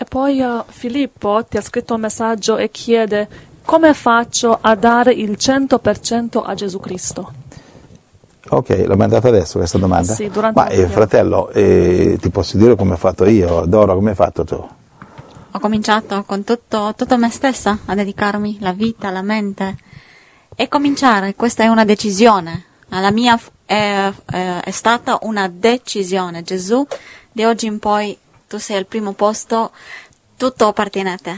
E poi uh, Filippo ti ha scritto un messaggio e chiede come faccio a dare il 100% a Gesù Cristo? Ok, l'ho mandata adesso questa domanda? Sì, durante Ma eh, fratello, eh, ti posso dire come ho fatto io, Dora, come hai fatto tu? Ho cominciato con tutto, tutto me stessa a dedicarmi la vita, la mente e cominciare. Questa è una decisione. La mia è, è- è stata una decisione. Gesù, di oggi in poi tu sei al primo posto, tutto appartiene a te.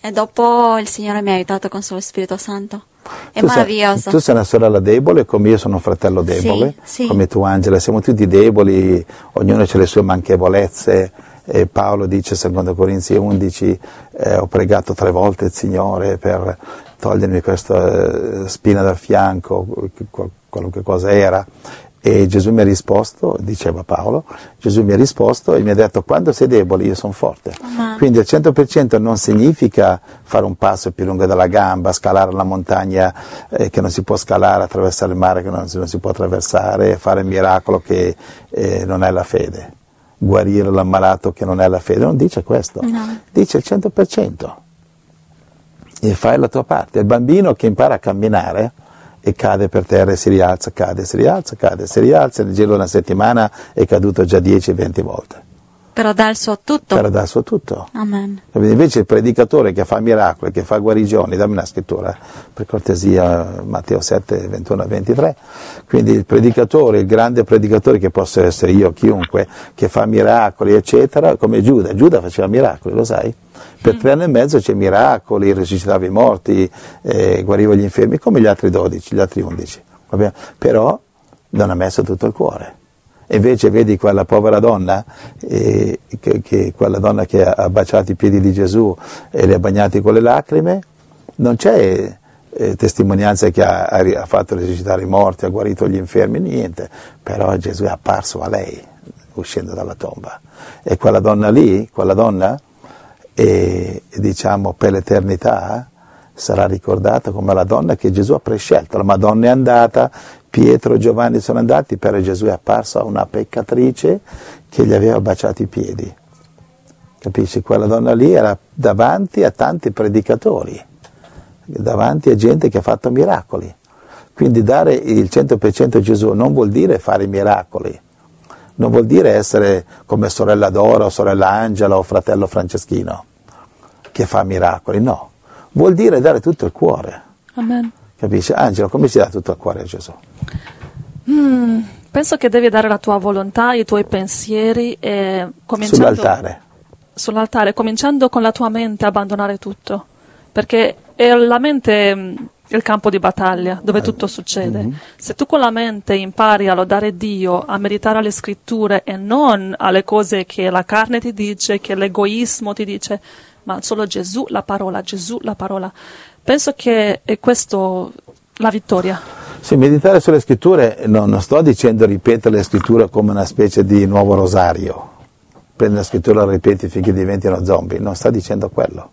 E dopo il Signore mi ha aiutato con il suo Spirito Santo. È tu meraviglioso. Sei, tu sei una sorella debole, come io sono un fratello debole, sì. come tu Angela, siamo tutti deboli, ognuno ha le sue manchevolezze. E Paolo dice, secondo Corinzi 11, eh, ho pregato tre volte il Signore per togliermi questa eh, spina dal fianco, qual- qualunque cosa era. E Gesù mi ha risposto, diceva Paolo, Gesù mi ha risposto e mi ha detto quando sei debole io sono forte. Amen. Quindi il 100% non significa fare un passo più lungo della gamba, scalare la montagna eh, che non si può scalare, attraversare il mare che non si, non si può attraversare, fare il miracolo che eh, non è la fede, guarire l'ammalato che non è la fede, non dice questo, No. dice il 100%. E fai la tua parte. Il bambino che impara a camminare e cade per terra e si rialza, cade, si rialza, cade, si rialza, nel giro di una settimana è caduto già 10-20 volte. Però dà il suo tutto. Per dare il suo tutto. Amen. Invece il predicatore che fa miracoli, che fa guarigioni, dammi una scrittura, per cortesia, Matteo 7, 21 23. Quindi il predicatore, il grande predicatore che posso essere io, chiunque, che fa miracoli, eccetera, come Giuda. Giuda faceva miracoli, lo sai? Per tre anni e mezzo c'è miracoli, risuscitava i morti, eh, guariva gli infermi, come gli altri 12, gli altri 11. va bene? Però non ha messo tutto il cuore. Invece vedi quella povera donna, eh, che, che- quella donna che ha baciato i piedi di Gesù e li ha bagnati con le lacrime, non c'è eh, testimonianza che ha, ha fatto risuscitare i morti, ha guarito gli infermi, niente, però Gesù è apparso a lei uscendo dalla tomba. E quella donna lì, quella donna, eh, diciamo per l'eternità, sarà ricordata come la donna che Gesù ha prescelto. La Madonna è andata, Pietro e Giovanni sono andati, però Gesù è apparso a una peccatrice che gli aveva baciato i piedi. Capisci? Quella donna lì era davanti a tanti predicatori, davanti a gente che ha fatto miracoli. Quindi dare il 100% a Gesù non vuol dire fare miracoli, non vuol dire essere come sorella Dora o sorella Angela o fratello Franceschino che fa miracoli, no. Vuol dire dare tutto il cuore. Amen. Capisci? Angelo, come si dà tutto il cuore a Gesù? Mm, penso che devi dare la tua volontà, i tuoi pensieri e cominciando Sull'altare. sull'altare, cominciando con la tua mente a abbandonare tutto, perché è la mente mm, il campo di battaglia dove tutto succede. Se tu con la mente impari a lodare Dio, a meditare alle scritture e non alle cose che la carne ti dice, che l'egoismo ti dice, ma solo Gesù, la parola, Gesù, la parola. Penso che è questo la vittoria. Sì, meditare sulle scritture, no, non sto dicendo ripetere le scritture come una specie di nuovo rosario. Prendi la scrittura e la ripeti finché diventino zombie, non sta dicendo quello.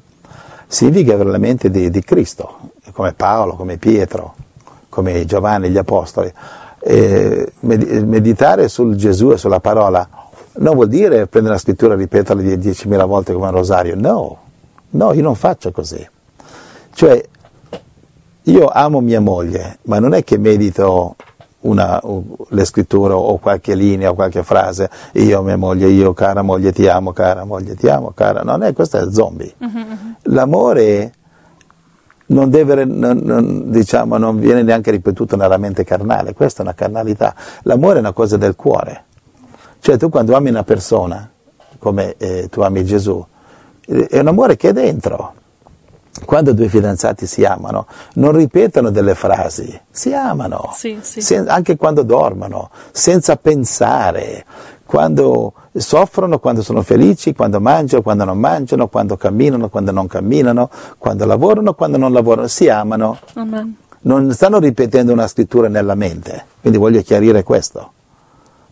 Significa avere la mente di, di Cristo, come Paolo, come Pietro, come Giovanni, gli Apostoli. Med- meditare sul Gesù e sulla parola non vuol dire prendere la scrittura e ripeterla die- 10.000 volte come un rosario, no, no, io non faccio così. Cioè, io amo mia moglie, ma non è che medito una, le scritture o qualche linea o qualche frase, io mia moglie, io cara moglie ti amo, cara moglie ti amo, cara, non è, questo è zombie. L'amore non, deve, non, non- diciamo, non viene neanche ripetuto nella mente carnale, questa è una carnalità. L'amore è una cosa del cuore. Cioè tu quando ami una persona, come eh, tu ami Gesù, eh, è un amore che è dentro. Quando due fidanzati si amano, non ripetono delle frasi, si amano, Sì, sì. sen- anche quando dormono, senza pensare, quando soffrono, quando sono felici, quando mangiano, quando non mangiano, quando camminano, quando non camminano, quando lavorano, quando non lavorano, si amano. Amen. Non stanno ripetendo una scrittura nella mente, quindi voglio chiarire questo.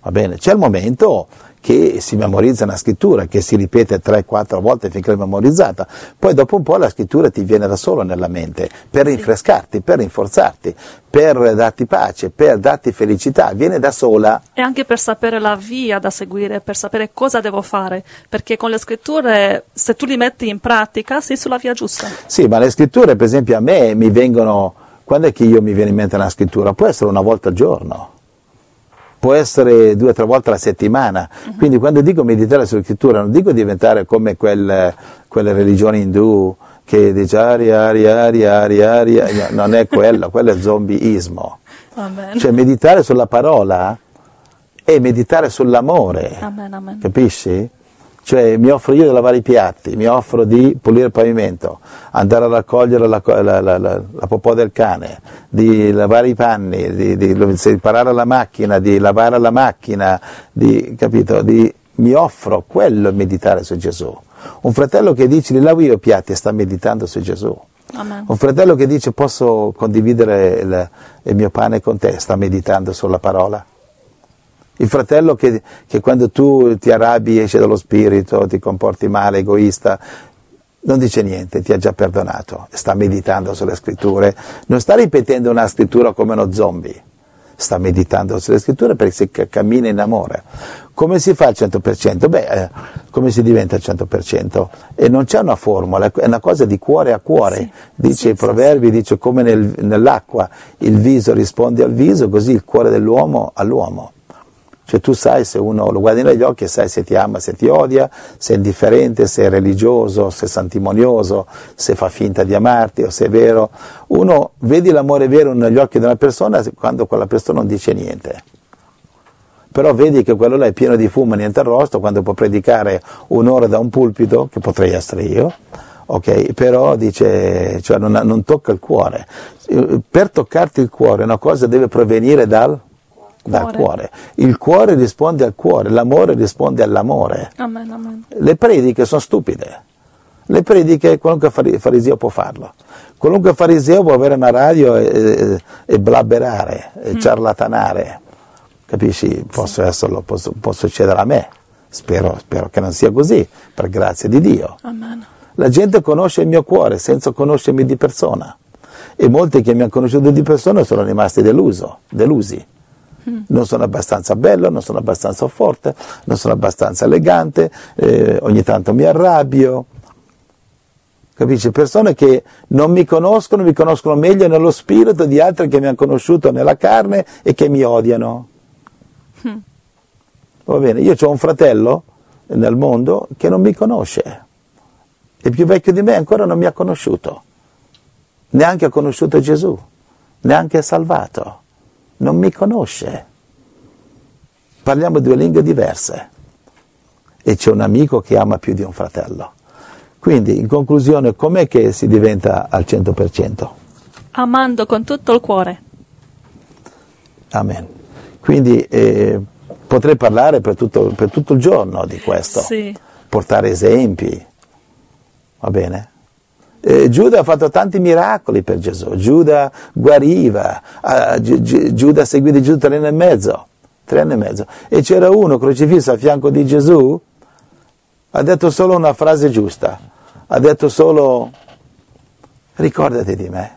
Va bene? C'è il momento che si memorizza una scrittura, che si ripete 3-4 volte finché è memorizzata. Poi dopo un po' la scrittura ti viene da solo nella mente, per rinfrescarti, per rinforzarti, per darti pace, per darti felicità, viene da sola. E anche per sapere la via da seguire, per sapere cosa devo fare, perché con le scritture, se tu li metti in pratica, sei sulla via giusta. Sì, ma le scritture, per esempio, a me mi vengono, quando è che io mi viene in mente una scrittura? Può essere una volta al giorno può essere due o tre volte alla settimana. Uh-huh. Quindi quando dico meditare sulla scrittura non dico diventare come quel, quelle religioni indù che dice ari, ari, ari, ari, ari, non è quello, quello è zombieismo. Amen. Cioè meditare sulla parola è meditare sull'amore, amen, amen. capisci? Cioè mi offro io di lavare i piatti, mi offro di pulire il pavimento, andare a raccogliere la, la, la, la popò del cane, di lavare i panni, di, di, di riparare la macchina, di lavare la macchina, di, capito? Di, mi offro, quello è meditare su Gesù. Un fratello che dice li lavo io i piatti sta meditando su Gesù. Amen. Un fratello che dice posso condividere il, il mio pane con te sta meditando sulla parola. Il fratello che, che, quando tu ti arrabbi esce dallo spirito, ti comporti male, egoista, non dice niente, ti ha già perdonato, sta meditando sulle scritture, non sta ripetendo una scrittura come uno zombie, sta meditando sulle scritture perché cammina in amore. Come si fa al 100%? Beh, eh, come si diventa al 100%? E non c'è una formula, è una cosa di cuore a cuore. Sì, dice sì, i proverbi, sì, dice come nel, nell'acqua il viso risponde al viso, così il cuore dell'uomo all'uomo. Cioè tu sai se uno lo guardi negli occhi e sai se ti ama, se ti odia, se è indifferente, se è religioso, se è santimonioso, se fa finta di amarti o se è vero. Uno vedi l'amore vero negli occhi di una persona quando quella persona non dice niente. Però vedi che quello là è pieno di fumo e niente arrosto quando può predicare un'ora da un pulpito, che potrei essere io, ok? Però dice, cioè non, non tocca il cuore. Per toccarti il cuore una cosa deve provenire dal dal cuore. Il cuore risponde al cuore, l'amore risponde all'amore. Amen, amen. Le prediche sono stupide. Le prediche qualunque fariseo può farlo. Qualunque fariseo può avere una radio e, e, blabberare, e mm. ciarlatanare. Capisci? Posso sì. esserlo, posso, può succedere a me. Spero, spero, che non sia così, per grazia di Dio. Amen. La gente conosce il mio cuore senza conoscermi di persona. E molti che mi hanno conosciuto di persona sono rimasti deluso, delusi non sono abbastanza bello, non sono abbastanza forte, non sono abbastanza elegante, eh, ogni tanto mi arrabbio. Capisci? Persone che non mi conoscono, mi conoscono meglio nello spirito di altri che mi hanno conosciuto nella carne e che mi odiano. Mm. Va bene, io ho un fratello nel mondo che non mi conosce. È più vecchio di me, ancora non mi ha conosciuto. Neanche ha conosciuto Gesù, neanche è salvato non mi conosce. Parliamo due lingue diverse e c'è un amico che ama più di un fratello. Quindi, in conclusione, com'è che si diventa al 100%? Amando con tutto il cuore. Amen. Quindi eh, potrei parlare per tutto, per tutto, il giorno di questo, sì. portare esempi, va bene? Eh, Giuda ha fatto tanti miracoli per Gesù, Giuda guariva, eh, Giuda seguì Gesù tre anni e mezzo, tre anni e mezzo, e c'era uno crocifisso a fianco di Gesù, ha detto solo una frase giusta, ha detto solo ricordati di me.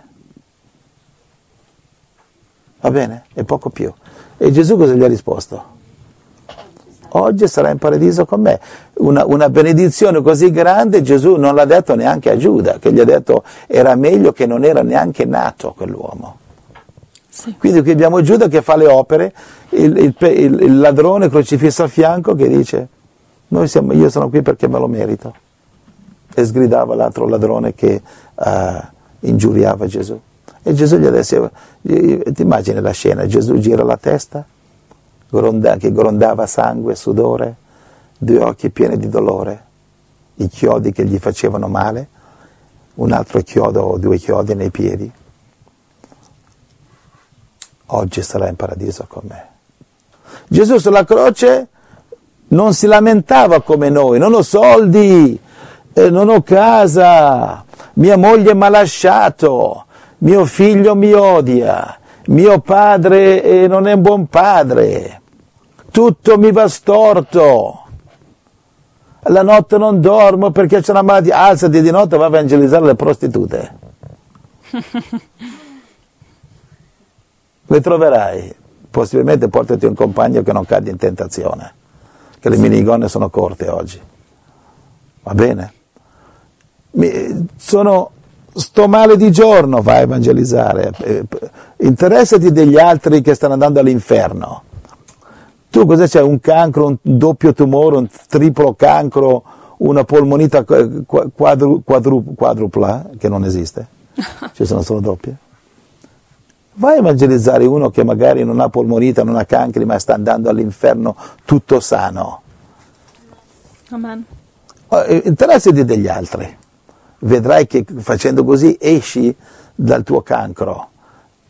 Va bene? E poco più. E Gesù cosa gli ha risposto? Oggi sarà in paradiso con me. Una, una, benedizione così grande Gesù non l'ha detto neanche a Giuda, che gli ha detto era meglio che non era neanche nato quell'uomo. Sì. Quindi qui abbiamo Giuda che fa le opere, il, il, il, il ladrone crocifisso al fianco che dice siamo, io sono qui perché me lo merito. E sgridava l'altro ladrone che uh, ingiuriava Gesù. E Gesù gli ha detto, ti immagini la scena, Gesù gira la testa che grondava sangue e sudore, due occhi pieni di dolore, i chiodi che gli facevano male, un altro chiodo o due chiodi nei piedi. Oggi sarà in paradiso con me. Gesù sulla croce non si lamentava come noi, non ho soldi, eh, non ho casa, mia moglie mi ha lasciato, mio figlio mi odia, mio padre eh, non è un buon padre tutto mi va storto. La notte non dormo perché c'è una malattia, alzati di notte e va a evangelizzare le prostitute. Le troverai, possibilmente portati un compagno che non cadi in tentazione, che le minigonne sono corte oggi. Va bene? Mi, sono, sto male di giorno, vai a evangelizzare. Eh, interessati degli altri che stanno andando all'inferno. Tu cosa c'è? Un cancro, un doppio tumore, un triplo cancro, una polmonita quadru, quadru, quadrupla, che non esiste? Ci sono solo doppie? Vai a evangelizzare uno che magari non ha polmonita, non ha cancri, ma sta andando all'inferno tutto sano. Amen. Eh, interessati degli altri. Vedrai che facendo così esci dal tuo cancro.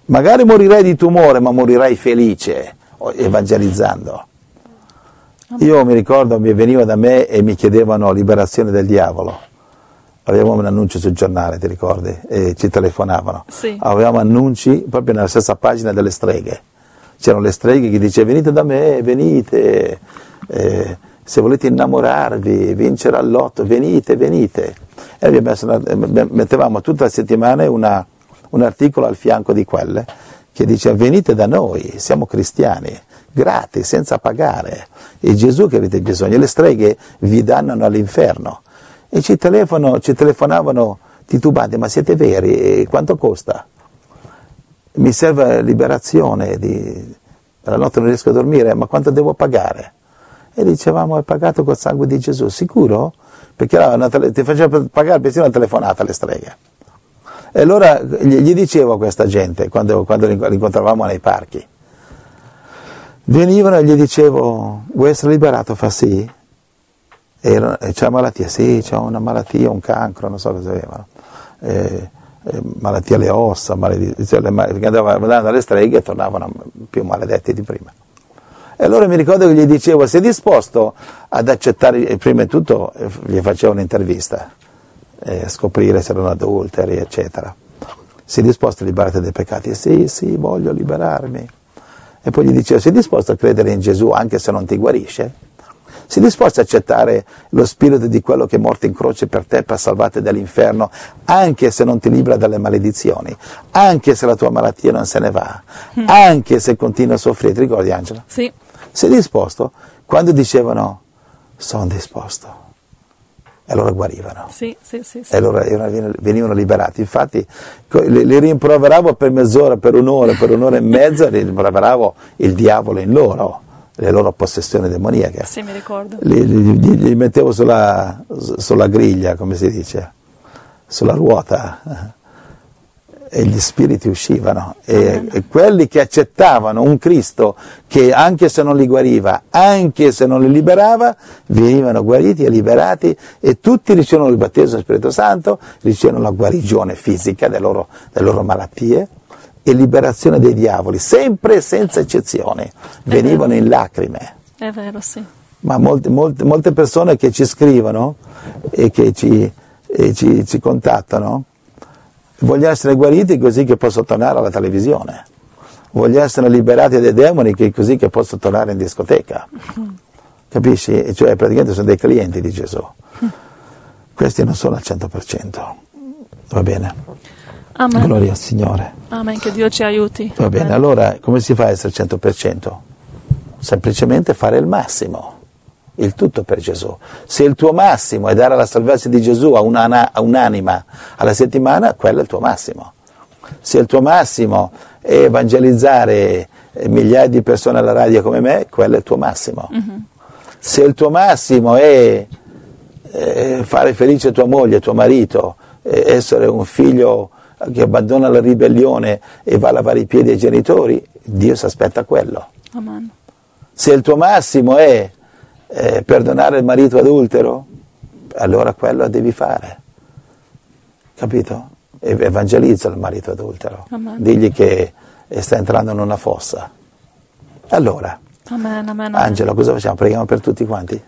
Magari morirai di tumore, ma morirai felice evangelizzando. Io mi ricordo, mi veniva da me e mi chiedevano liberazione del diavolo. Avevamo un annuncio sul giornale, ti ricordi? E ci telefonavano. Sì. Avevamo annunci proprio nella stessa pagina delle streghe. C'erano le streghe che dicevano venite da me, venite, eh, se volete innamorarvi, vincere all'otto, venite, venite. E mettevamo tutta la settimana una, un articolo al fianco di quelle che dice venite da noi, siamo cristiani, gratis, senza pagare, è Gesù che avete bisogno, le streghe vi dannano all'inferno. E ci, ci telefonavano titubanti, ma siete veri? Quanto costa? Mi serve liberazione, di... la notte non riesco a dormire, ma quanto devo pagare? E dicevamo, è pagato col sangue di Gesù, sicuro? Perché tele... ti faceva pagare persino una telefonata alle streghe. E allora gli dicevo a questa gente, quando, quando li incontravamo nei parchi, venivano e gli dicevo, vuoi essere liberato? Fa sì. E c'è una malattia? Sì, c'è una malattia, un cancro, non so cosa avevano. Eh, eh, malattia alle ossa, maledi- cioè le, perché andavano dalle streghe e tornavano più maledetti di prima. E allora mi ricordo che gli dicevo, sei disposto ad accettare, prima di tutto eh, gli facevo un'intervista, eh, scoprire se erano adulteri, eccetera. Sei disposto a liberarti dai peccati? Sì, sì, voglio liberarmi. E poi gli dicevo, sei disposto a credere in Gesù anche se non ti guarisce? Sei disposto a accettare lo spirito di quello che è morto in croce per te per salvarti dall'inferno, anche se non ti libera dalle maledizioni, anche se la tua malattia non se ne va, mm. anche se continua a soffrire? Ti ricordi Angela? Sì. Sei disposto? Quando dicevano, sono disposto e allora guarivano. Sì, sì, sì, e allora venivano liberati. Infatti li rimproveravo per mezz'ora, per un'ora, per un'ora e mezza, rimproveravo il diavolo in loro, le loro possessioni demoniache. Sì, mi ricordo. Li, li, li mettevo sulla, sulla griglia, come si dice, sulla ruota e gli spiriti uscivano e, e, quelli che accettavano un Cristo che anche se non li guariva, anche se non li liberava, venivano guariti e liberati e tutti ricevono il battesimo dello Spirito Santo, ricevono la guarigione fisica delle loro, delle loro malattie e liberazione dei diavoli, sempre senza eccezione, venivano in lacrime. È vero, sì. Ma molte, molte, molte persone che ci scrivono e che ci, e ci, ci contattano, Voglio essere guariti così che posso tornare alla televisione. Voglio essere liberati dai demoni così che posso tornare in discoteca. Capisci? Cioè praticamente sono dei clienti di Gesù. Questi non sono al 100%. Va bene? Amen. Gloria al Signore. Amen, che Dio ci aiuti. Va bene, allora come si fa a essere al 100%? Semplicemente fare il massimo il tutto per Gesù. Se il tuo massimo è dare la salvezza di Gesù a, una, a un'anima alla settimana, quello è il tuo massimo. Se il tuo massimo è evangelizzare migliaia di persone alla radio come me, quello è il tuo massimo. Mm-hmm. Se il tuo massimo è eh, fare felice tua moglie, tuo marito, eh, essere un figlio che abbandona la ribellione e va a lavare i piedi ai genitori, Dio si aspetta quello. Amen. Se il tuo massimo è eh, perdonare il marito adultero, allora quello devi fare. Capito? Evangelizza il marito adultero. Amen. Digli che sta entrando in una fossa. Allora, amen, amen, Angelo, cosa facciamo? Preghiamo per tutti quanti?